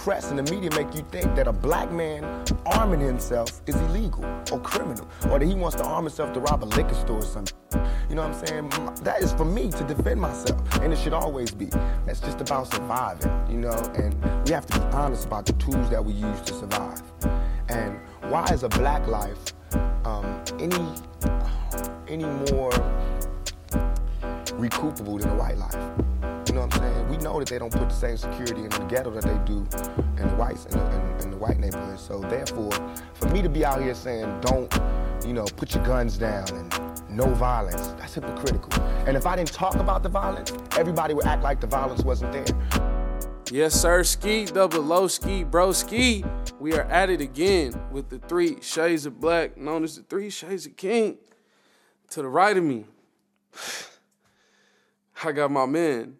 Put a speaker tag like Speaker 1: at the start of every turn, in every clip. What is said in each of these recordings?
Speaker 1: press and the media make you think that a black man arming himself is illegal or criminal, or that he wants to arm himself to rob a liquor store or something. You know what I'm saying? That is for me to defend myself, and it should always be. That's just about surviving, you know. And we have to be honest about the tools that we use to survive. And why is a black life um, any any more recoupable than a white life? You know what I'm saying? We know that they don't put the same security in the ghetto that they do in the whites in the, in, in the white neighborhoods. So therefore, for me to be out here saying don't, you know, put your guns down and no violence, that's hypocritical. And if I didn't talk about the violence, everybody would act like the violence wasn't there.
Speaker 2: Yes, sir. Ski, double low ski, bro. Ski. We are at it again with the three shades of black, known as the three shades of king. To the right of me, I got my man,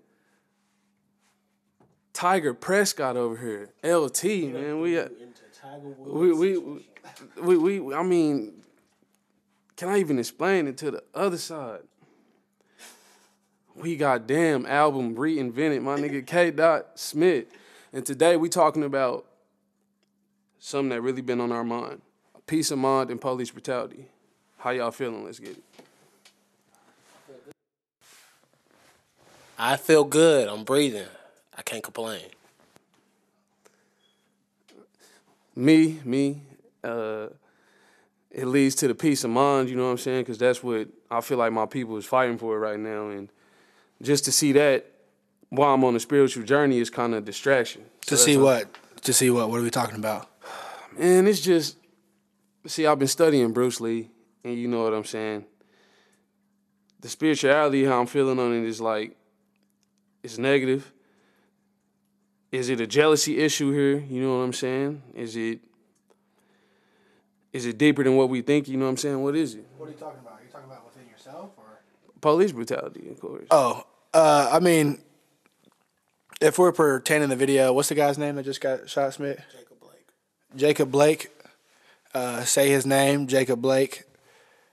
Speaker 2: Tiger Prescott over here. LT, man. We, uh, we, we, we, we, I mean, can I even explain it to the other side? we got damn album reinvented, my nigga K. Dot Smith. And today we talking about something that really been on our mind. Peace of mind and police brutality. How y'all feeling? Let's get it.
Speaker 3: I feel good. I'm breathing. I can't complain.
Speaker 2: Me, me, uh, it leads to the peace of mind, you know what I'm saying? Because that's what I feel like my people is fighting for right now. And just to see that while I'm on a spiritual journey is kind of distraction.
Speaker 4: So to see what? To see what? What are we talking about?
Speaker 2: Man, it's just see. I've been studying Bruce Lee, and you know what I'm saying. The spirituality, how I'm feeling on it, is like it's negative. Is it a jealousy issue here? You know what I'm saying? Is it is it deeper than what we think? You know what I'm saying? What is it?
Speaker 4: What are you talking about? Are you talking about within yourself or
Speaker 2: police brutality, of course.
Speaker 4: Oh, uh, I mean, if we're pertaining the video, what's the guy's name that just got shot, Smith?
Speaker 3: Jacob Blake.
Speaker 4: Jacob Blake. Uh, say his name, Jacob Blake.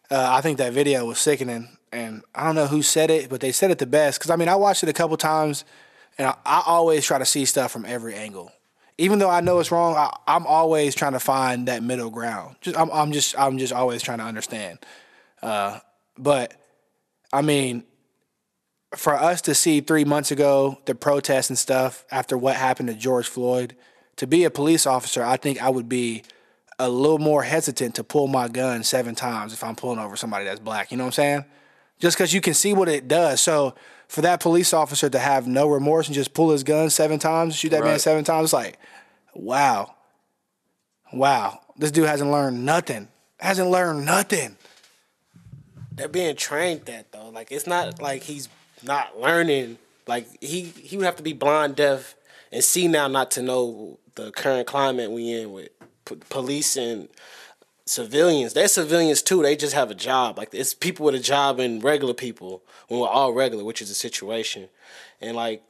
Speaker 4: Uh, I think that video was sickening, and I don't know who said it, but they said it the best. Because I mean, I watched it a couple times, and I, I, always try to see stuff from every angle. Even though I know it's wrong, I, am always trying to find that middle ground. Just I'm, I'm just I'm just always trying to understand. Uh, but I mean, for us to see three months ago the protests and stuff after what happened to George Floyd, to be a police officer, I think I would be a little more hesitant to pull my gun seven times if I'm pulling over somebody that's black. You know what I'm saying? Just because you can see what it does. So for that police officer to have no remorse and just pull his gun seven times, shoot that right. man seven times, it's like, wow, wow, this dude hasn't learned nothing. Hasn't learned nothing.
Speaker 3: They're being trained that though. Like it's not like he's not learning. Like he he would have to be blind, deaf, and see now not to know the current climate we in with p- police and civilians. They're civilians too. They just have a job. Like it's people with a job and regular people when we're all regular, which is a situation. And like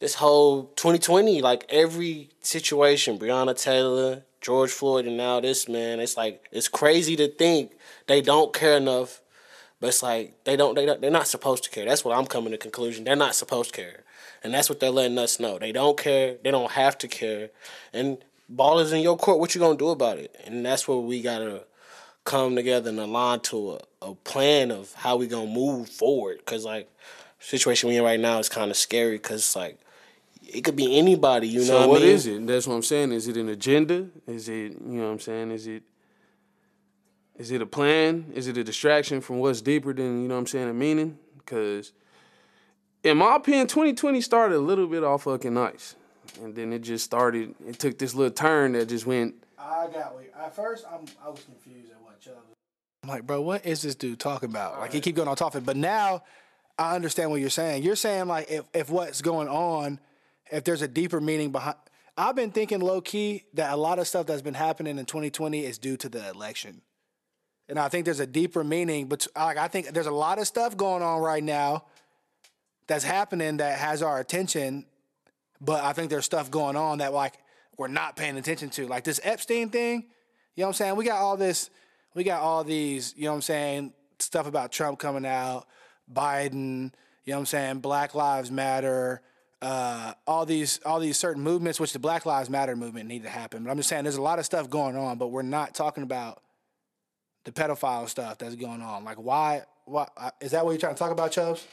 Speaker 3: this whole 2020, like every situation, Breonna Taylor, George Floyd, and now this man, it's like it's crazy to think they don't care enough but it's like they don't they don't, they're not supposed to care. That's what I'm coming to conclusion. They're not supposed to care. And that's what they're letting us know. They don't care. They don't have to care. And ball is in your court. What you gonna do about it? And that's where we gotta come together and align to a, a plan of how we gonna move forward. Cause like situation we in right now is kind of scary. Cause like it could be anybody. You
Speaker 2: so
Speaker 3: know
Speaker 2: what, I mean?
Speaker 3: what
Speaker 2: is it? That's what I'm saying. Is it an agenda? Is it you know what I'm saying? Is it is it a plan? Is it a distraction from what's deeper than, you know what I'm saying, a meaning? Because in my opinion, 2020 started a little bit off fucking nice. And then it just started, it took this little turn that just went.
Speaker 4: I got what At first, I'm, I was confused at what Chubb. I'm like, bro, what is this dude talking about? All like, right. he keep going on talking. But now I understand what you're saying. You're saying, like, if, if what's going on, if there's a deeper meaning behind. I've been thinking low key that a lot of stuff that's been happening in 2020 is due to the election. And I think there's a deeper meaning, but like I think there's a lot of stuff going on right now that's happening that has our attention, but I think there's stuff going on that like we're not paying attention to. Like this Epstein thing, you know what I'm saying? We got all this, we got all these, you know what I'm saying, stuff about Trump coming out, Biden, you know what I'm saying, Black Lives Matter, uh, all these all these certain movements, which the Black Lives Matter movement need to happen. But I'm just saying, there's a lot of stuff going on, but we're not talking about the pedophile stuff that's going on. Like, why? Why is that what you're trying to talk about, Chubbs?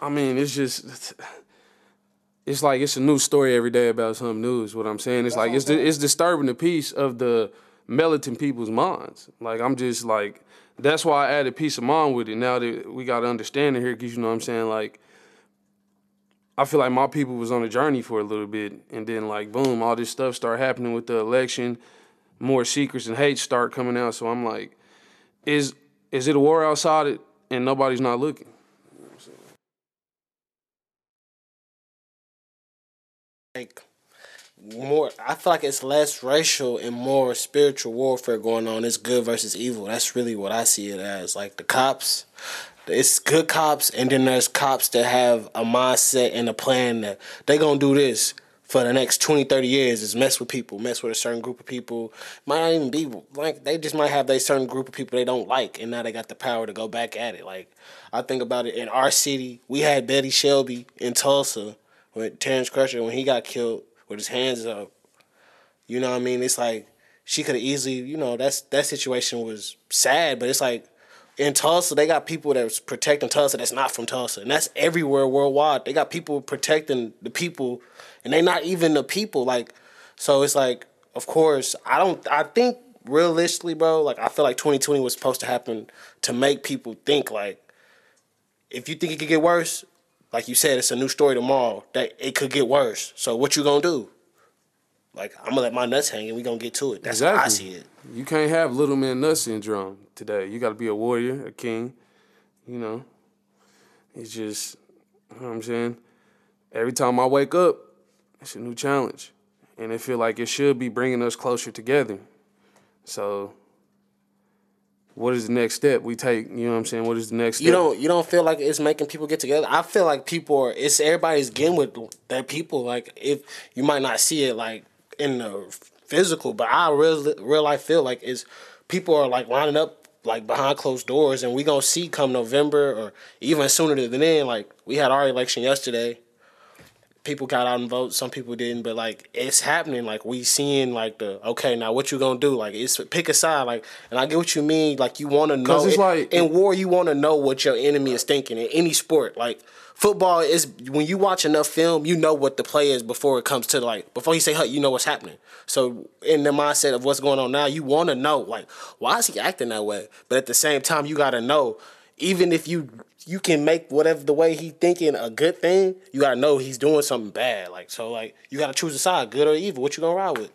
Speaker 2: I mean, it's just it's like it's a new story every day about some news. What I'm saying, it's like it's it's disturbing the peace of the militant people's minds. Like I'm just like that's why I added peace of mind with it. Now that we got to understand it here, because you know what I'm saying, like. I feel like my people was on a journey for a little bit, and then like boom, all this stuff started happening with the election. More secrets and hate start coming out. So I'm like, is is it a war outside it, and nobody's not looking?
Speaker 3: Like more I feel like it's less racial and more spiritual warfare going on. It's good versus evil. That's really what I see it as. Like the cops it's good cops and then there's cops that have a mindset and a plan that they gonna do this for the next 20 30 years is mess with people mess with a certain group of people might not even be like they just might have a certain group of people they don't like and now they got the power to go back at it like i think about it in our city we had betty shelby in tulsa with terence crutcher when he got killed with his hands up you know what i mean it's like she could have easily you know that's that situation was sad but it's like in Tulsa, they got people that's protecting Tulsa that's not from Tulsa, and that's everywhere worldwide. They got people protecting the people, and they not even the people. Like, so it's like, of course, I don't. I think realistically, bro, like I feel like 2020 was supposed to happen to make people think like, if you think it could get worse, like you said, it's a new story tomorrow that it could get worse. So what you gonna do? Like I'm gonna let my nuts hang and we gonna get to it. That's exactly. how I see it.
Speaker 2: You can't have little man nut syndrome today. You got to be a warrior, a king. You know, it's just, you know what I'm saying. Every time I wake up, it's a new challenge, and it feel like it should be bringing us closer together. So, what is the next step we take? You know what I'm saying? What is the next? Step?
Speaker 3: You don't you don't feel like it's making people get together. I feel like people are. It's everybody's getting with their people. Like if you might not see it like in the physical, but I real real life feel like is people are like lining up like behind closed doors, and we gonna see come November or even sooner than then. Like we had our election yesterday. People got out and vote. Some people didn't, but like it's happening. Like we seeing like the okay now what you gonna do? Like it's pick a side. Like and I get what you mean. Like you want to know.
Speaker 2: It's like,
Speaker 3: in war, you want to know what your enemy is thinking in any sport. Like football is when you watch enough film, you know what the play is before it comes to like before you say "hut," you know what's happening. So in the mindset of what's going on now, you want to know like why is he acting that way? But at the same time, you got to know even if you you can make whatever the way he thinking a good thing, you gotta know he's doing something bad. Like so, like you gotta choose a side, good or evil. What you gonna ride with?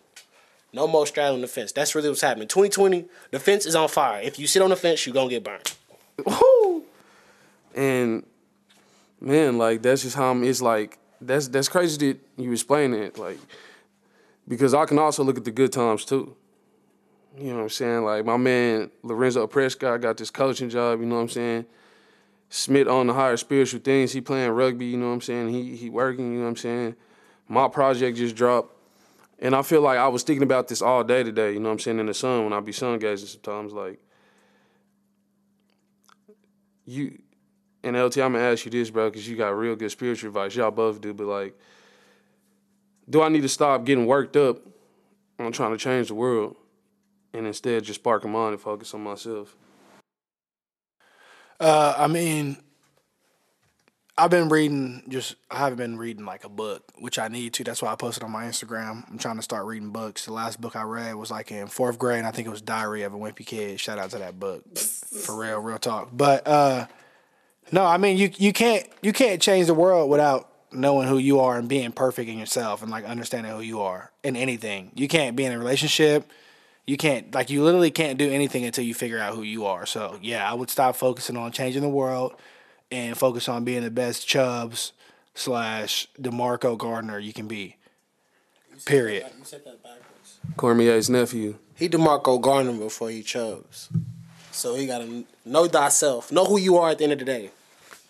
Speaker 3: No more straddling the fence. That's really what's happening. 2020, the fence is on fire. If you sit on the fence, you gonna get burned.
Speaker 2: And man, like that's just how I'm, it's like that's that's crazy that you explain it, like because I can also look at the good times too. You know what I'm saying? Like my man Lorenzo Prescott got this coaching job. You know what I'm saying? Smith on the higher spiritual things. He playing rugby. You know what I'm saying? He he working. You know what I'm saying? My project just dropped. And I feel like I was thinking about this all day today, you know what I'm saying, in the sun when I be sun gazing sometimes, like you and LT, I'm gonna ask you this, bro, because you got real good spiritual advice. Y'all both do, but like, do I need to stop getting worked up on trying to change the world and instead just spark a mind and focus on myself?
Speaker 4: Uh, I mean, I've been reading just I haven't been reading like a book, which I need to. That's why I posted on my Instagram. I'm trying to start reading books. The last book I read was like in fourth grade. And I think it was Diary of a Wimpy Kid. Shout out to that book. For real, real talk. But uh no, I mean you you can't you can't change the world without knowing who you are and being perfect in yourself and like understanding who you are in anything. You can't be in a relationship. You can't like you literally can't do anything until you figure out who you are. So yeah, I would stop focusing on changing the world and focus on being the best Chubbs slash Demarco Gardner you can be. Period.
Speaker 3: You said that backwards.
Speaker 2: Cormier's nephew.
Speaker 3: He Demarco Gardner before he Chubbs. So he gotta know thyself. Know who you are at the end of the day.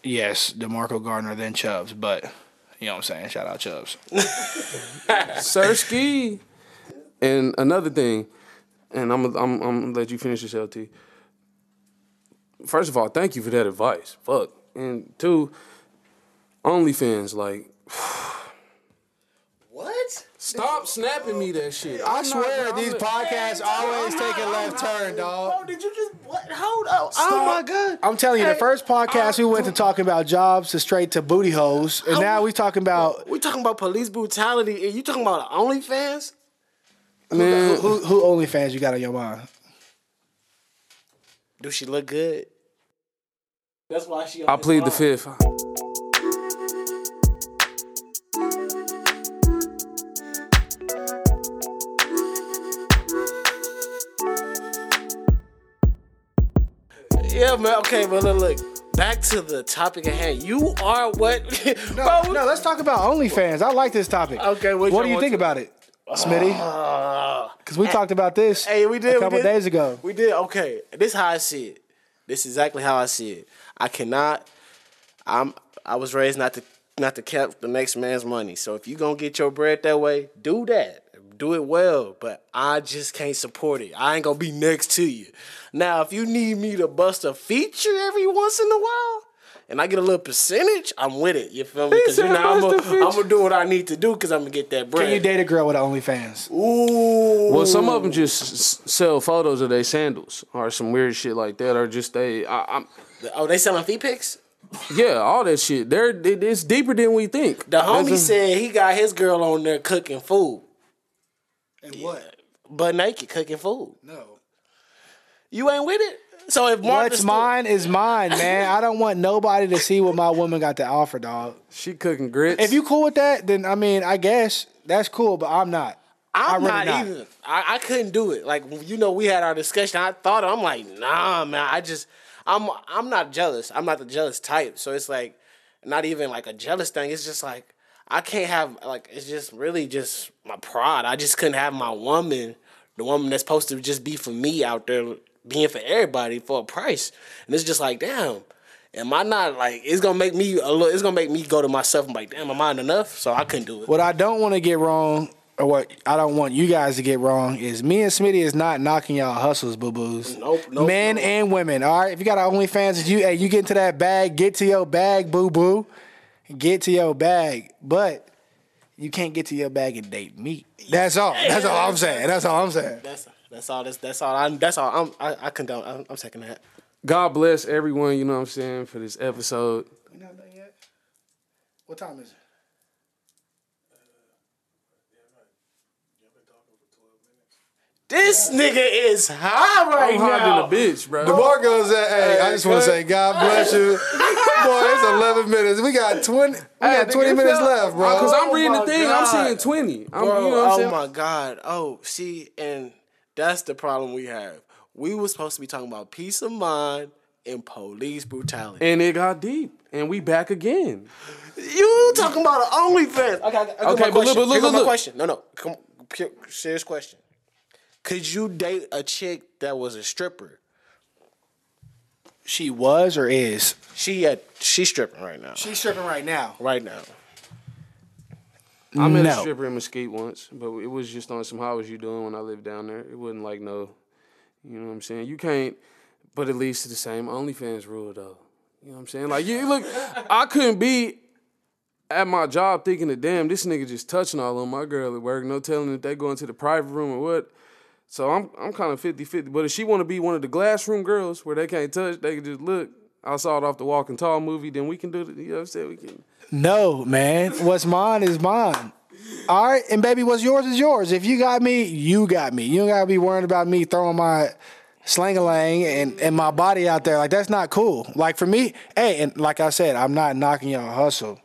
Speaker 4: Yes, DeMarco Gardner, then Chubbs, but you know what I'm saying? Shout out Chubbs.
Speaker 2: Sirski. And another thing, and I'm I'm I'm gonna let you finish this LT. First of all, thank you for that advice. Fuck. And two, OnlyFans, like What? Stop snapping me that shit.
Speaker 4: I
Speaker 2: I'm not-
Speaker 4: swear
Speaker 2: I'm
Speaker 4: these
Speaker 2: not-
Speaker 4: podcasts always take a left turn, dog.
Speaker 3: Bro, did you just what? Hold up! Oh my god!
Speaker 4: I'm telling you, the first podcast we went to talking about jobs to straight to booty holes, and oh, now we talking about
Speaker 3: We talking about police brutality, and you talking about OnlyFans?
Speaker 2: Man,
Speaker 4: who who OnlyFans you got on your mind.
Speaker 3: Do she look good? That's why she.
Speaker 2: I plead the fifth.
Speaker 3: Yeah, man. Okay, but look, look. Back to the topic at hand. You are what?
Speaker 4: No,
Speaker 3: Bro,
Speaker 4: no, let's talk about OnlyFans. I like this topic.
Speaker 3: Okay, which
Speaker 4: what do you think
Speaker 3: to-
Speaker 4: about it, Uh, Smitty? Because we talked about this
Speaker 3: Hey, we did
Speaker 4: a couple
Speaker 3: did.
Speaker 4: days ago.
Speaker 3: We did. Okay, this how I see it. This is exactly how I see it. I cannot. I'm. I was raised not to not to cap the next man's money. So if you gonna get your bread that way, do that. Do it well. But I just can't support it. I ain't gonna be next to you. Now, if you need me to bust a feature every once in a while. And I get a little percentage, I'm with it. You feel me? Because you know I'm gonna do what I need to do because I'm gonna get that bread.
Speaker 4: Can you date a girl with an OnlyFans?
Speaker 3: Ooh.
Speaker 2: Well, some of them just sell photos of their sandals or some weird shit like that, or just they. I, I'm,
Speaker 3: Oh, they selling feet pics?
Speaker 2: yeah, all that shit. They're it- it's deeper than we think.
Speaker 3: The homie
Speaker 2: a-
Speaker 3: said he got his girl on there cooking food,
Speaker 4: And what?
Speaker 3: but naked cooking food.
Speaker 4: No.
Speaker 3: You ain't with it. So if Martha
Speaker 4: What's
Speaker 3: Stewart-
Speaker 4: mine is mine, man. I don't want nobody to see what my woman got to offer, dog.
Speaker 2: she cooking grits.
Speaker 4: If you cool with that, then I mean, I guess that's cool, but I'm not.
Speaker 3: I'm
Speaker 4: I really
Speaker 3: not,
Speaker 4: not.
Speaker 3: even. I, I couldn't do it. Like you know, we had our discussion. I thought I'm like, nah, man. I just, I'm, I'm not jealous. I'm not the jealous type. So it's like, not even like a jealous thing. It's just like I can't have like. It's just really just my pride. I just couldn't have my woman, the woman that's supposed to just be for me out there, being for everybody for a price. And it's just like, damn. Am I not like? It's gonna make me a little. It's gonna make me go to myself and be like, damn, am I enough? So I couldn't do it.
Speaker 4: What I don't want to get wrong, or what I don't want you guys to get wrong, is me and Smitty is not knocking y'all hustles, boo boos.
Speaker 3: Nope, nope,
Speaker 4: Men
Speaker 3: nope.
Speaker 4: and women. All right. If you got an OnlyFans, you hey, you get into that bag, get to your bag, boo boo. Get to your bag, but you can't get to your bag and date me. That's all. That's all I'm saying. That's all I'm saying.
Speaker 3: That's that's all. That's that's all. I, that's all. I'm I, I condone. I'm, I'm taking that.
Speaker 2: God bless everyone. You know what I'm saying for this episode.
Speaker 4: We not done yet. What time is it?
Speaker 3: This nigga is high right
Speaker 2: I'm hot
Speaker 3: now.
Speaker 2: than a bitch, bro.
Speaker 5: DeMarco said, "Hey, I just want to say, God bless you, boy. It's 11 minutes. We got 20. We got 20 minutes left, bro. Because.
Speaker 2: I'm reading the oh thing,
Speaker 3: God.
Speaker 2: I'm seeing 20. I'm,
Speaker 3: Bro,
Speaker 2: you know what I'm
Speaker 3: oh
Speaker 2: saying?
Speaker 3: my god. Oh, see, and that's the problem we have. We were supposed to be talking about peace of mind and police brutality.
Speaker 2: And it got deep. And we back again.
Speaker 3: you talking about an OnlyFans? Okay, okay,
Speaker 2: Okay,
Speaker 3: okay.
Speaker 2: but look, but look, look,
Speaker 3: my
Speaker 2: look.
Speaker 3: question. No, no, come, pure- serious question. Could you date a chick that was a stripper?
Speaker 4: She was or is?
Speaker 3: She at she's stripping right now.
Speaker 4: She's stripping right now.
Speaker 3: Right now.
Speaker 2: I met a stripper in Mesquite once, but it was just on some how was you doing when I lived down there. It wasn't like no, you know what I'm saying? You can't, but at least it's the same OnlyFans rule though. You know what I'm saying? Like you look, I couldn't be at my job thinking that damn, this nigga just touching all on my girl at work, no telling if they go into the private room or what. So I'm I'm kind of 50-50. But if she want to be one of the glass room girls where they can't touch, they can just look. I saw it off the Walking Tall movie. Then we can do it. You know what I'm saying? We can.
Speaker 4: No, man. What's mine is mine. All right, and baby, what's yours is yours. If you got me, you got me. You don't gotta be worrying about me throwing my slang-a-lang and, and my body out there. Like that's not cool. Like for me, hey, and like I said, I'm not knocking y'all hustle.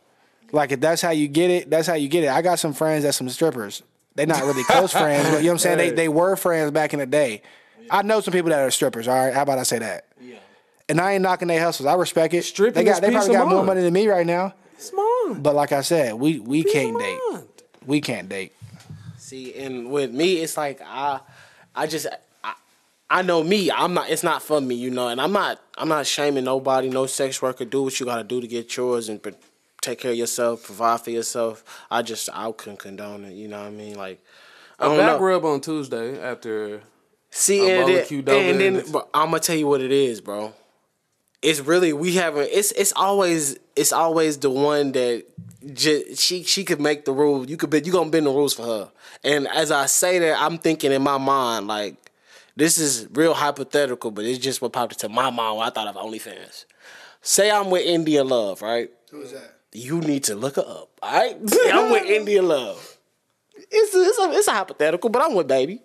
Speaker 4: Like if that's how you get it, that's how you get it. I got some friends that's some strippers. They're not really close friends, but you know what I'm saying? They they were friends back in the day. I know some people that are strippers, all right? How about I say that? Yeah. And I ain't knocking their hustles. I respect it.
Speaker 2: Stripping
Speaker 4: they got they probably
Speaker 2: of
Speaker 4: got more money than me right now.
Speaker 2: It's mine.
Speaker 4: But like I said, we we can't date.
Speaker 2: mind.
Speaker 4: We can't date.
Speaker 3: See, and with me, it's like I, I just, I, I know me. I'm not. It's not for me, you know. And I'm not. I'm not shaming nobody. No sex worker. Do what you got to do to get yours and take care of yourself, provide for yourself. I just, I couldn't condone it. You know what I mean? Like, I
Speaker 2: A
Speaker 3: don't
Speaker 2: back
Speaker 3: know.
Speaker 2: rub on Tuesday after
Speaker 3: See,
Speaker 2: A
Speaker 3: and
Speaker 2: barbecue
Speaker 3: then, and then
Speaker 2: bandits.
Speaker 3: bro, I'm gonna tell you what it is, bro. It's really we haven't. It's it's always it's always the one that j- she she could make the rules. You could be you gonna bend the rules for her. And as I say that, I'm thinking in my mind like this is real hypothetical, but it's just what popped into my mind when I thought of OnlyFans. Say I'm with India Love, right?
Speaker 4: Who's that?
Speaker 3: You need to look her up. All right, I'm with India Love. It's a, it's a, it's a hypothetical, but I'm with baby.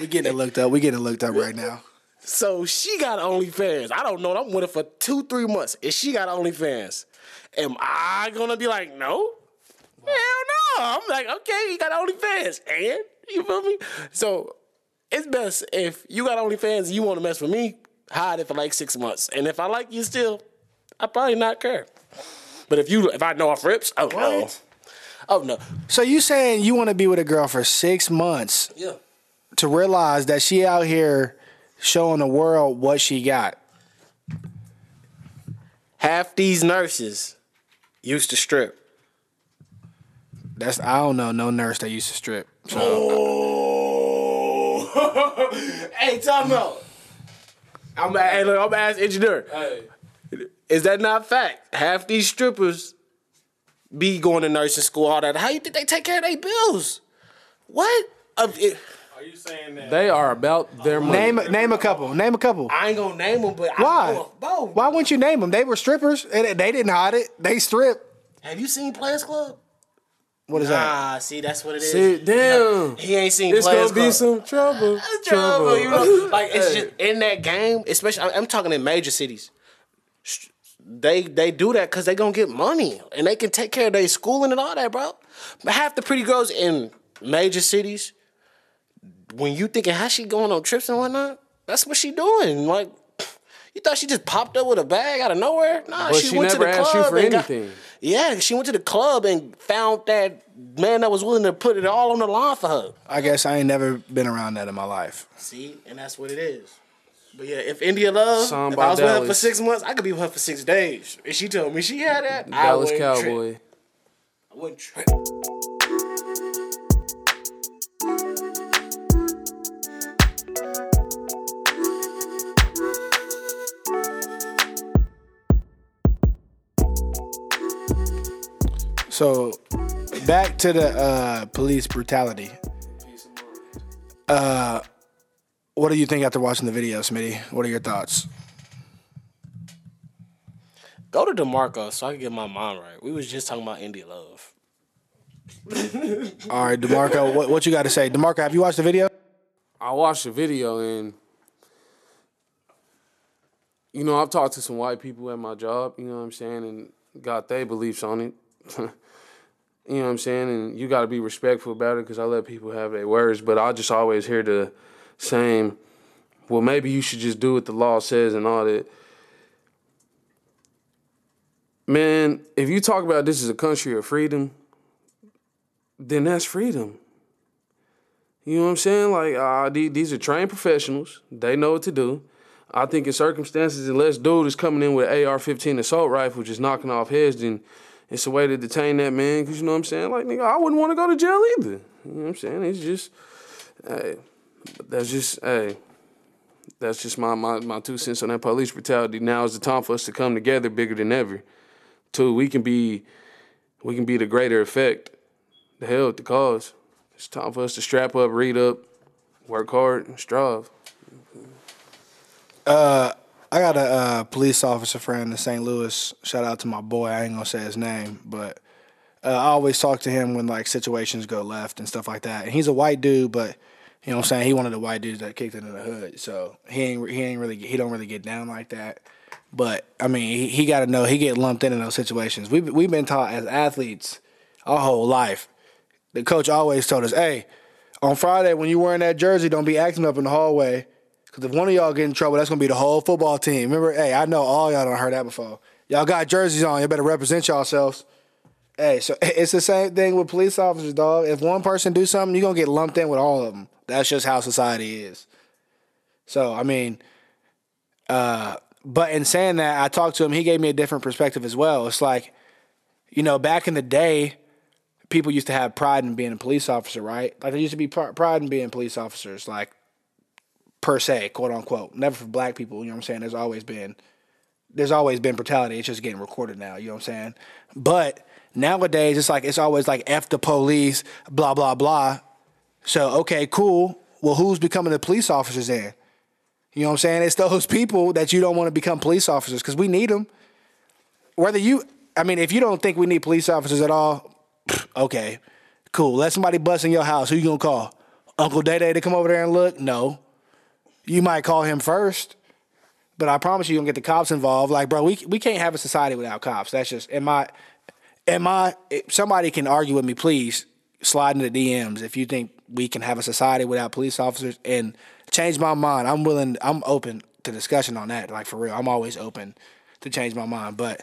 Speaker 4: We getting it looked up. We getting it looked up right now.
Speaker 3: So she got OnlyFans. I don't know. I'm with her for two, three months. If she got OnlyFans, am I gonna be like, no? Hell no. I'm like, okay, you got OnlyFans. And you feel me? So it's best if you got OnlyFans and you want to mess with me, hide it for like six months. And if I like you still, I probably not care. But if you if I know off rips, oh no. Oh no.
Speaker 4: So you saying you want to be with a girl for six months
Speaker 3: Yeah.
Speaker 4: to realize that she out here showing the world what she got?
Speaker 3: Half these nurses used to strip.
Speaker 4: That's I don't know no nurse that used to strip. So
Speaker 3: Oh. hey, time out. I'm hey, look, I'm ask engineer. Hey. Is that not fact? Half these strippers be going to nursing school, all that. How you think they take care of their bills? What? Uh, it-
Speaker 6: Are you saying that?
Speaker 2: They are about their money.
Speaker 4: name name a couple. Name a couple.
Speaker 3: I ain't gonna name them, but I
Speaker 4: Why?
Speaker 3: know both.
Speaker 4: Why wouldn't you name them? They were strippers and they didn't hide it. They stripped.
Speaker 3: Have you seen Players Club?
Speaker 4: What is that?
Speaker 3: Ah, see, that's what it is.
Speaker 2: See, damn.
Speaker 3: He ain't seen
Speaker 2: It's
Speaker 3: Players
Speaker 2: gonna be
Speaker 3: Club.
Speaker 2: some trouble.
Speaker 3: trouble. You know, like it's just in that game, especially. I'm- I'm talking in major cities. They they do that because they gonna get money and they can take care of their schooling and all that, bro. But half the pretty girls in major cities, when you thinking how she going on trips and whatnot, that's what she doing. Like, you thought she just popped up with a bag out of nowhere? Nah,
Speaker 2: But
Speaker 3: she,
Speaker 2: she
Speaker 3: went
Speaker 2: never
Speaker 3: to the
Speaker 2: asked you
Speaker 3: club
Speaker 2: for
Speaker 3: and got- yeah, she went to the club and found that man that was willing to put it all on the line for her.
Speaker 4: I guess I ain't never been around that in my life.
Speaker 3: See, and that's what it is. But yeah, if India Love,
Speaker 2: Song
Speaker 3: if I was with her for six months, I could be with her for six days. If she told me she had that, I
Speaker 2: Dallas
Speaker 3: wouldn't trip.
Speaker 2: Cowboy.
Speaker 3: I wouldn't trip.
Speaker 4: So back to the uh, police brutality. Uh, what do you think after watching the video, Smitty? What are your thoughts?
Speaker 3: Go to DeMarco so I can get my mind right. We was just talking about India Love.
Speaker 4: All right, Demarco, what, what you got to say? Demarco, have you watched the video?
Speaker 2: I watched the video and you know, I've talked to some white people at my job, you know what I'm saying, and got their beliefs on it. you know what I'm saying? And you got to be respectful about it because I let people have their words, but I just always hear the same, well, maybe you should just do what the law says and all that. Man, if you talk about this as a country of freedom, then that's freedom. You know what I'm saying? Like, uh, these are trained professionals. They know what to do. I think in circumstances, unless dude is coming in with an AR-15 assault rifle, just knocking off heads, then it's a way to detain that man. Because you know what I'm saying? Like, nigga, I wouldn't want to go to jail either. You know what I'm saying? It's just, hey, that's just, hey, that's just my, my, my two cents on that police brutality. Now is the time for us to come together bigger than ever. Two, we can be, we can be the greater effect. The hell with the cause. It's time for us to strap up, read up, work hard, and strive.
Speaker 4: Uh, I got a uh, police officer friend in St. Louis. Shout out to my boy. I ain't gonna say his name, but uh, I always talk to him when like situations go left and stuff like that. And he's a white dude, but you know what I'm saying. He one of the white dudes that kicked it in the hood, so he ain't he ain't really he don't really get down like that. But I mean, he, he got to know he get lumped in in those situations. We we've been taught as athletes our whole life. The coach always told us, "Hey, on Friday when you wearing that jersey, don't be acting up in the hallway." Because if one of y'all get in trouble, that's gonna be the whole football team. Remember, hey, I know all y'all don't heard that before. Y'all got jerseys on. You better represent yourselves. Hey, so it's the same thing with police officers, dog. If one person do something, you're gonna get lumped in with all of them. That's just how society is. So I mean, uh, but in saying that, I talked to him. He gave me a different perspective as well. It's like, you know, back in the day, people used to have pride in being a police officer, right? Like there used to be pr- pride in being police officers, like per se, quote unquote. Never for black people. You know what I'm saying? There's always been there's always been brutality. It's just getting recorded now. You know what I'm saying? But nowadays, it's like it's always like f the police, blah blah blah. So okay, cool. Well, who's becoming the police officers then? You know what I'm saying? It's those people that you don't want to become police officers because we need them. Whether you, I mean, if you don't think we need police officers at all, okay, cool. Let somebody bust in your house. Who you gonna call? Uncle Day Day to come over there and look? No. You might call him first, but I promise you, you don't get the cops involved. Like, bro, we we can't have a society without cops. That's just in my, in my. Somebody can argue with me, please. Slide into the DMs if you think we can have a society without police officers and change my mind. I'm willing. I'm open to discussion on that. Like for real, I'm always open to change my mind. But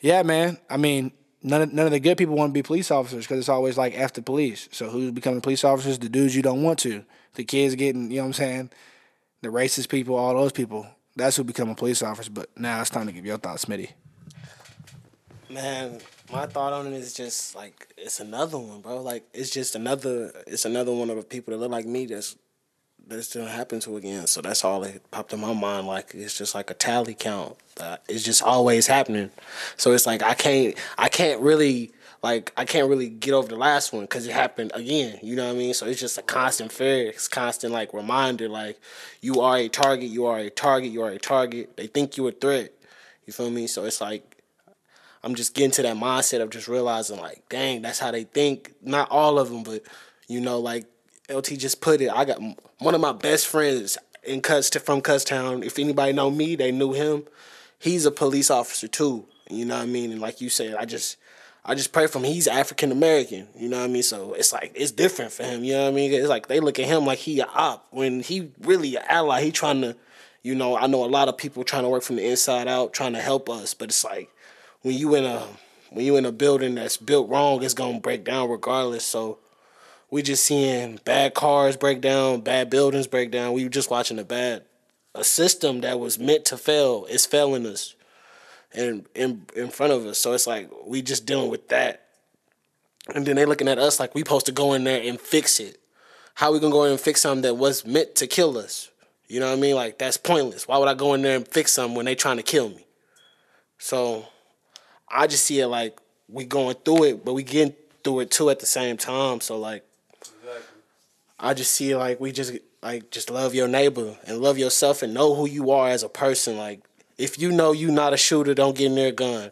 Speaker 4: yeah, man. I mean, none of, none of the good people want to be police officers because it's always like after police. So who's becoming police officers? The dudes you don't want to. The kids getting, you know what I'm saying? The racist people, all those people. That's who become a police officer. But now it's time to give your thoughts, Smitty.
Speaker 3: Man, my thought on it is just like it's another one, bro. Like it's just another it's another one of the people that look like me that's that's gonna happen to again. So that's all that popped in my mind. Like it's just like a tally count. Uh, it's just always happening. So it's like I can't I can't really like I can't really get over the last one because it happened again. You know what I mean? So it's just a constant fear. It's constant like reminder. Like you are a target. You are a target. You are a target. They think you're a threat. You feel me? So it's like I'm just getting to that mindset of just realizing, like, dang, that's how they think. Not all of them, but you know, like LT just put it. I got one of my best friends in Cuts from Cutstown. If anybody know me, they knew him. He's a police officer too. You know what I mean? And like you said, I just I just pray for him. He's African American. You know what I mean? So it's like it's different for him. You know what I mean? It's like they look at him like he a op when he really an ally. He trying to, you know, I know a lot of people trying to work from the inside out, trying to help us, but it's like when you in a when you in a building that's built wrong, it's gonna break down regardless. So we just seeing bad cars break down, bad buildings break down. We just watching a bad a system that was meant to fail is failing us and in in front of us. So it's like we just dealing with that. And then they looking at us like we supposed to go in there and fix it. How we gonna go in and fix something that was meant to kill us? You know what I mean? Like that's pointless. Why would I go in there and fix something when they trying to kill me? So I just see it like we going through it, but we getting through it too at the same time. So like I just see it like we just like just love your neighbor and love yourself and know who you are as a person. Like if you know you not a shooter, don't get near a gun.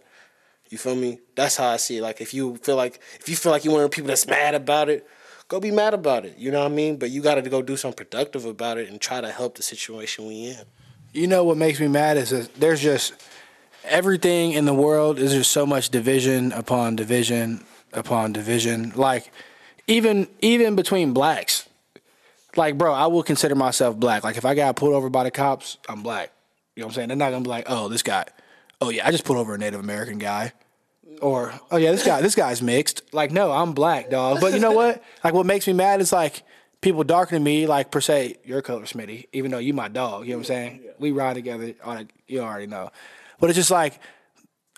Speaker 3: You feel me? That's how I see it. Like if you feel like if you feel like you one of the people that's mad about it, go be mad about it. You know what I mean? But you got to go do something productive about it and try to help the situation we in.
Speaker 4: You know what makes me mad is that there's just everything in the world is just so much division upon division upon division. Like even even between blacks. Like, bro, I will consider myself black. Like if I got pulled over by the cops, I'm black. You know what I'm saying? They're not gonna be like, oh, this guy. Oh yeah, I just pulled over a Native American guy. Or, oh yeah, this guy this guy's mixed. Like, no, I'm black, dog. But you know what? Like what makes me mad is like people darker than me, like per se, your color, Smitty, even though you my dog, you know what I'm saying? We ride together, that, you already know. But it's just like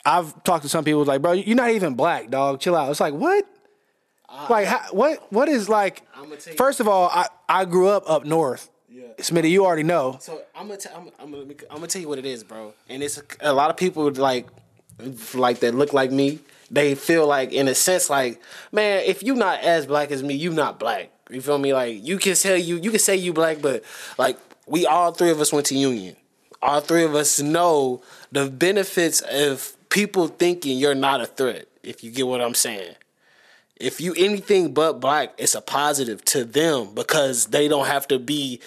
Speaker 4: I've talked to some people like, bro, you're not even black, dog. Chill out. It's like, what? like, how, what? What is like?
Speaker 3: I'ma tell you-
Speaker 4: First of all, I I grew up up north. Smitty, you already know.
Speaker 3: So I'm gonna, t- I'm, I'm, gonna, I'm gonna tell you what it is, bro. And it's a, a lot of people like, like that look like me. They feel like, in a sense, like, man, if you not as black as me, you not black. You feel me? Like you can tell you, you can say you black, but like we all three of us went to Union. All three of us know the benefits of people thinking you're not a threat. If you get what I'm saying if you anything but black, it's a positive to them because they don't have to be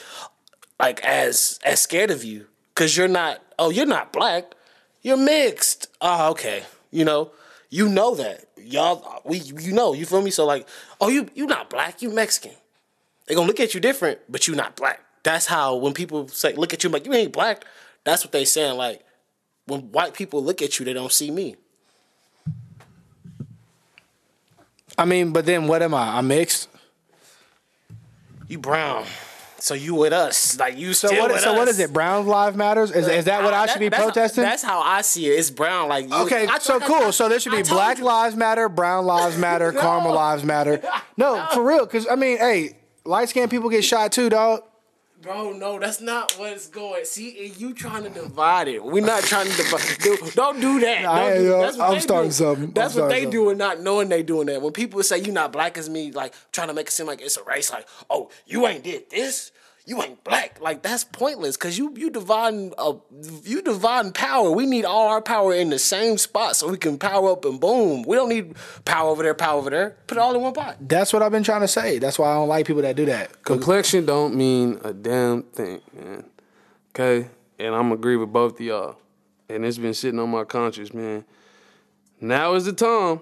Speaker 3: like as as scared of you because you're not. Oh, you're not black. You're mixed. Oh, okay. You know, you know that y'all. We you know you feel me. So like, oh, you you not black. You Mexican. They gonna look at you different, but you not black. That's how when people say look at you like you ain't black. That's what they saying. Like when white people look at you, they don't see me.
Speaker 4: I mean, but then what am I? I'm mixed.
Speaker 3: You brown. So you with us, like you
Speaker 4: So
Speaker 3: still
Speaker 4: what?
Speaker 3: with
Speaker 4: So what
Speaker 3: us.
Speaker 4: is it? Brown lives matters. Is, is that what I should be
Speaker 3: that's-
Speaker 4: protesting?
Speaker 3: That's how I see it. It's brown. Like you-
Speaker 4: Okay,
Speaker 3: I-
Speaker 4: so
Speaker 3: I-
Speaker 4: cool.
Speaker 3: I-
Speaker 4: So there should be Black
Speaker 3: you.
Speaker 4: Lives Matter, Brown Lives Matter, Karma Lives Matter. No, for real. Because I mean, hey, light skinned people get shot too, dog.
Speaker 3: Bro, no, that's not what's going. See, you trying to divide it. We're not trying to divide. Dude, don't do that.
Speaker 5: Nah,
Speaker 3: Don't do-
Speaker 5: yo,
Speaker 3: that's what
Speaker 5: I'm
Speaker 3: they
Speaker 5: starting
Speaker 3: do.
Speaker 5: something.
Speaker 3: That's
Speaker 5: I'm
Speaker 3: what they
Speaker 5: starting
Speaker 3: do and not knowing they doing that. When people say you not black as me, like trying to make it seem like it's a race, like, oh, you ain't did this. You ain't black. Like that's pointless because you you dividing uh, you dividing power. We need all our power in the same spot so we can power up and boom. We don't need power over there, power over there. Put it all in one pot.
Speaker 4: That's what I've been trying to say. That's why I don't like people that do that.
Speaker 2: Complexion don't mean a damn thing, man. Okay? And I'm agree with both of y'all. And it's been sitting on my conscience, man. Now is the time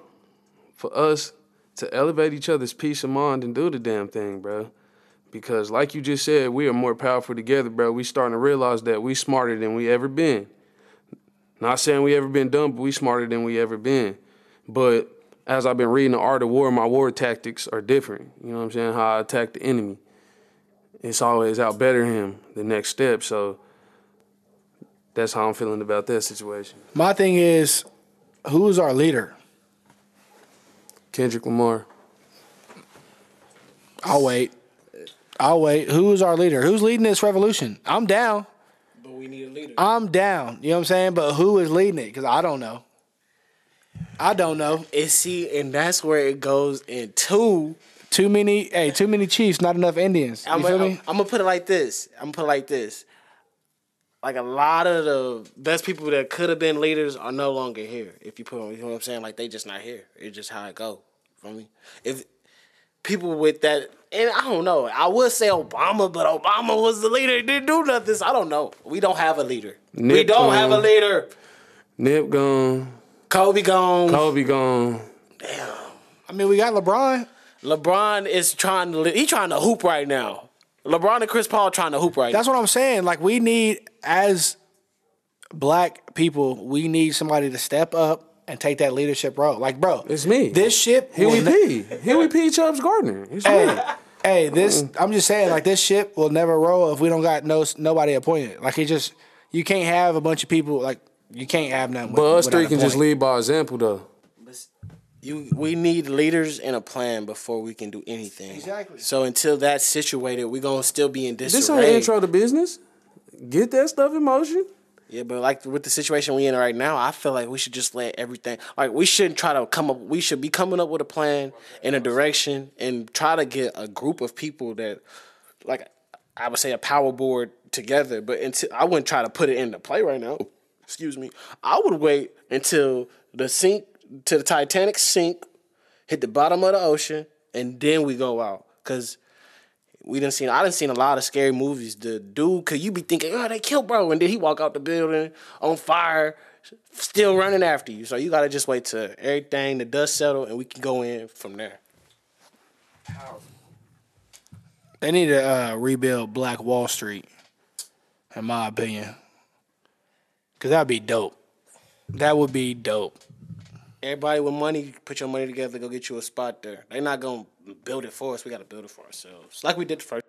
Speaker 2: for us to elevate each other's peace of mind and do the damn thing, bro. Because like you just said, we are more powerful together, bro. We starting to realize that we smarter than we ever been. Not saying we ever been dumb, but we smarter than we ever been. But as I've been reading the art of war, my war tactics are different. You know what I'm saying? How I attack the enemy. It's always out better him the next step. So that's how I'm feeling about that situation.
Speaker 4: My thing is, who's our leader?
Speaker 2: Kendrick Lamar.
Speaker 4: I'll wait. I'll wait. Who's our leader? Who's leading this revolution? I'm down.
Speaker 3: But we need a leader.
Speaker 4: I'm down. You know what I'm saying? But who is leading it? Because I don't know. I don't know.
Speaker 3: And see, and that's where it goes into.
Speaker 4: Too many. Hey, too many chiefs. Not enough Indians. You
Speaker 3: I'm,
Speaker 4: feel me?
Speaker 3: I'm gonna put it like this. I'm gonna put it like this. Like a lot of the best people that could have been leaders are no longer here. If you put, you know what I'm saying? Like they just not here. It's just how it go. For me, if people with that, and I don't know. I would say Obama, but Obama was the leader. He didn't do nothing. So I don't know. We don't have a leader. we don't have a leader.
Speaker 2: Nip gone.
Speaker 3: Kobe gone.
Speaker 2: Kobe gone. Damn.
Speaker 4: I mean, we got LeBron.
Speaker 3: LeBron is trying to. He trying to hoop right now. LeBron and Chris Paul trying to hoop right
Speaker 4: That's what I'm saying. Like we need as black people, we need somebody to step up and take that leadership role. Like, bro,
Speaker 2: It's me.
Speaker 4: This ship.
Speaker 2: Here we
Speaker 4: ne-
Speaker 2: P. Here we P. Chubbs Gardner. It's
Speaker 4: Hey,
Speaker 2: me.
Speaker 4: hey, this. I'm just saying, like this ship will never roll if we don't got no nobody appointed. Like it just, you can't have a bunch of people. Like you can't have none.
Speaker 2: But us three
Speaker 4: a
Speaker 2: can just lead by example, though.
Speaker 3: You, we need leaders and a plan before we can do anything.
Speaker 4: Exactly.
Speaker 3: So until that's situated, we're gonna still be in disarray.
Speaker 2: This ain't intro to business. Get that stuff in motion.
Speaker 3: Yeah, but like with the situation we in right now, I feel like we should just let everything. Like we shouldn't try to come up. We should be coming up with a plan and a direction, and try to get a group of people that, like, I would say a power board together. But until I wouldn't try to put it into play right now. Excuse me. I would wait until the sink to the Titanic sink, hit the bottom of the ocean, and then we go out. Cause we didn't seen I didn't seen a lot of scary movies. The dude could you be thinking, oh, they killed bro, and then he walk out the building on fire, still running after you. So you gotta just wait till everything the dust settle and we can go in from there.
Speaker 4: They need to uh, rebuild Black Wall Street, in my opinion, because that'd be dope. That would be dope.
Speaker 3: Everybody with money, put your money together, go get you a spot there. They're not gonna build it for us. We gotta build it for ourselves, like we did the first.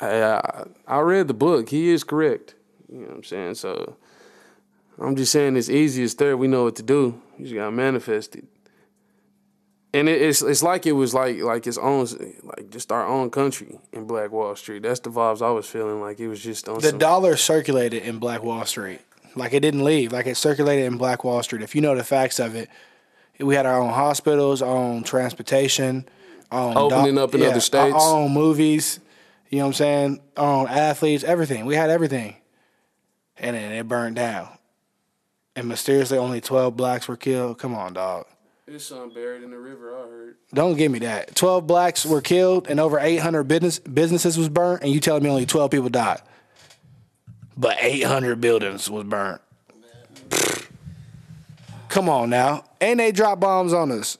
Speaker 2: I, I, I read the book. He is correct. You know what I'm saying? So I'm just saying it's easy as third. We know what to do. You just gotta manifest it. And it, it's it's like it was like like its own like just our own country in Black Wall Street. That's the vibes I was feeling. Like it was just on
Speaker 4: The
Speaker 2: some,
Speaker 4: dollar circulated in Black Wall Street. Like it didn't leave. Like it circulated in Black Wall Street. If you know the facts of it, we had our own hospitals, our own transportation, our own
Speaker 2: Opening up in other states.
Speaker 4: our own movies. You know what I'm saying? Our own athletes, everything. We had everything, and then it burned down. And mysteriously, only 12 blacks were killed. Come on, dog.
Speaker 2: There's some buried in the river. I heard.
Speaker 4: Don't give me that. 12 blacks were killed and over 800 business businesses was burnt, and you telling me only 12 people died. But 800 buildings was burnt. Come on now. And they dropped bombs on us.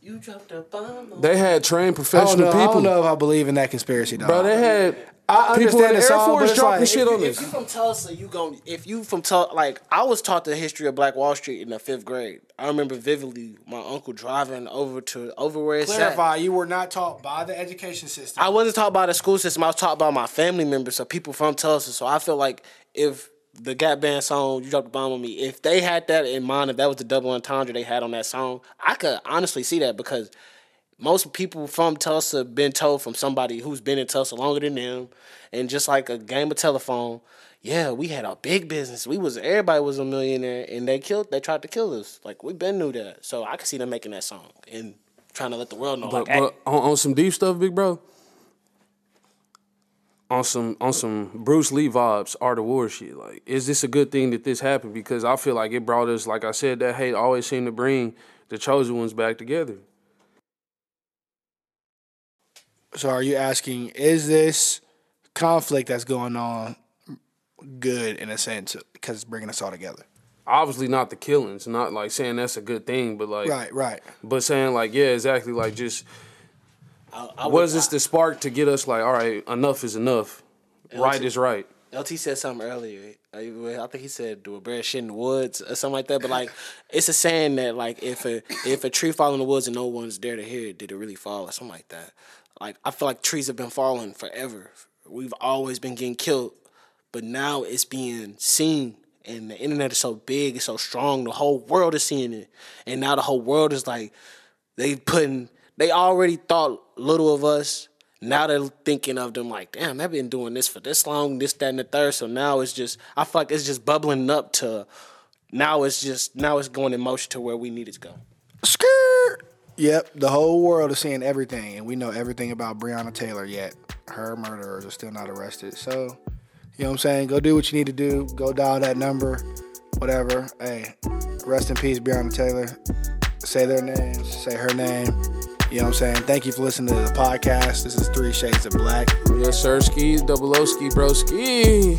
Speaker 3: You dropped a bomb. On
Speaker 2: They had trained
Speaker 4: I don't,
Speaker 2: professional
Speaker 4: know, I
Speaker 2: people.
Speaker 4: don't know if I believe in that conspiracy, dog.
Speaker 2: Bro, they had
Speaker 4: I
Speaker 2: people
Speaker 4: understand
Speaker 2: in the
Speaker 4: the
Speaker 2: Air
Speaker 4: song, but
Speaker 2: Force
Speaker 4: it's
Speaker 2: dropping
Speaker 4: like-
Speaker 2: shit on
Speaker 3: If
Speaker 2: us.
Speaker 3: you from Tulsa, you gon' if you from Tulsa, like I was taught the history of Black Wall Street in the fifth grade. I remember vividly my uncle driving over to over where it's at.
Speaker 4: Clarify, you were not taught by the education system.
Speaker 3: I wasn't taught by the school system. I was taught by my family members, so people from Tulsa. So I feel like if the Gap Band song "You Dropped the Bomb on Me," if they had that in mind, if that was the double entendre they had on that song, I could honestly see that because most people from Tulsa have been told from somebody who's been in Tulsa longer than them, and just like a game of telephone. Yeah, we had a big business. We was everybody was a millionaire, and they killed. They tried to kill us. Like we been knew that. So I can see them making that song and trying to let the world know.
Speaker 2: But,
Speaker 3: like,
Speaker 2: but on, on some deep stuff, big bro. On some on some Bruce Lee vibes, Art of War shit. Like, is this a good thing that this happened? Because I feel like it brought us, like I said, that hate always seemed to bring the chosen ones back together.
Speaker 4: So are you asking, is this conflict that's going on good in a sense because it's bringing us all together?
Speaker 2: Obviously, not the killings, not like saying that's a good thing, but like,
Speaker 4: Right, right.
Speaker 2: but saying like, yeah, exactly, like just
Speaker 3: I, I
Speaker 2: was
Speaker 3: would-
Speaker 2: this the spark to get us like, all right, enough is enough, right is right.
Speaker 3: LT said something earlier. I I think he said do a bear shit in the woods or something like that. But like, it's a saying that like if a if a tree fall in the woods and no one's there to hear it, did it really fall or something like that? Like I feel like trees have been falling forever. We've always been getting killed, but now it's being seen. And the internet is so big, it's so strong. The whole world is seeing it, and now the whole world is like they putting. They already thought little of us. Now they're thinking of them like, damn, they've been doing this for this long, this, that, and the third. So now it's just, I feel like it's just bubbling up to, now it's just, now it's going in motion to where we need it to go.
Speaker 4: Skirt. Yep, the whole world is seeing everything, and we know everything about Breonna Taylor. Yet her murderers are still not arrested. So, you know what I'm saying? Go do what you need to do. Go dial that number, whatever. Hey, rest in peace, Breonna Taylor. Say their names. Say her name. You know what I'm saying? Thank you for listening to the podcast. This is Three Shades of Black.
Speaker 2: Yes, sir, ski, double O ski, bro, ski.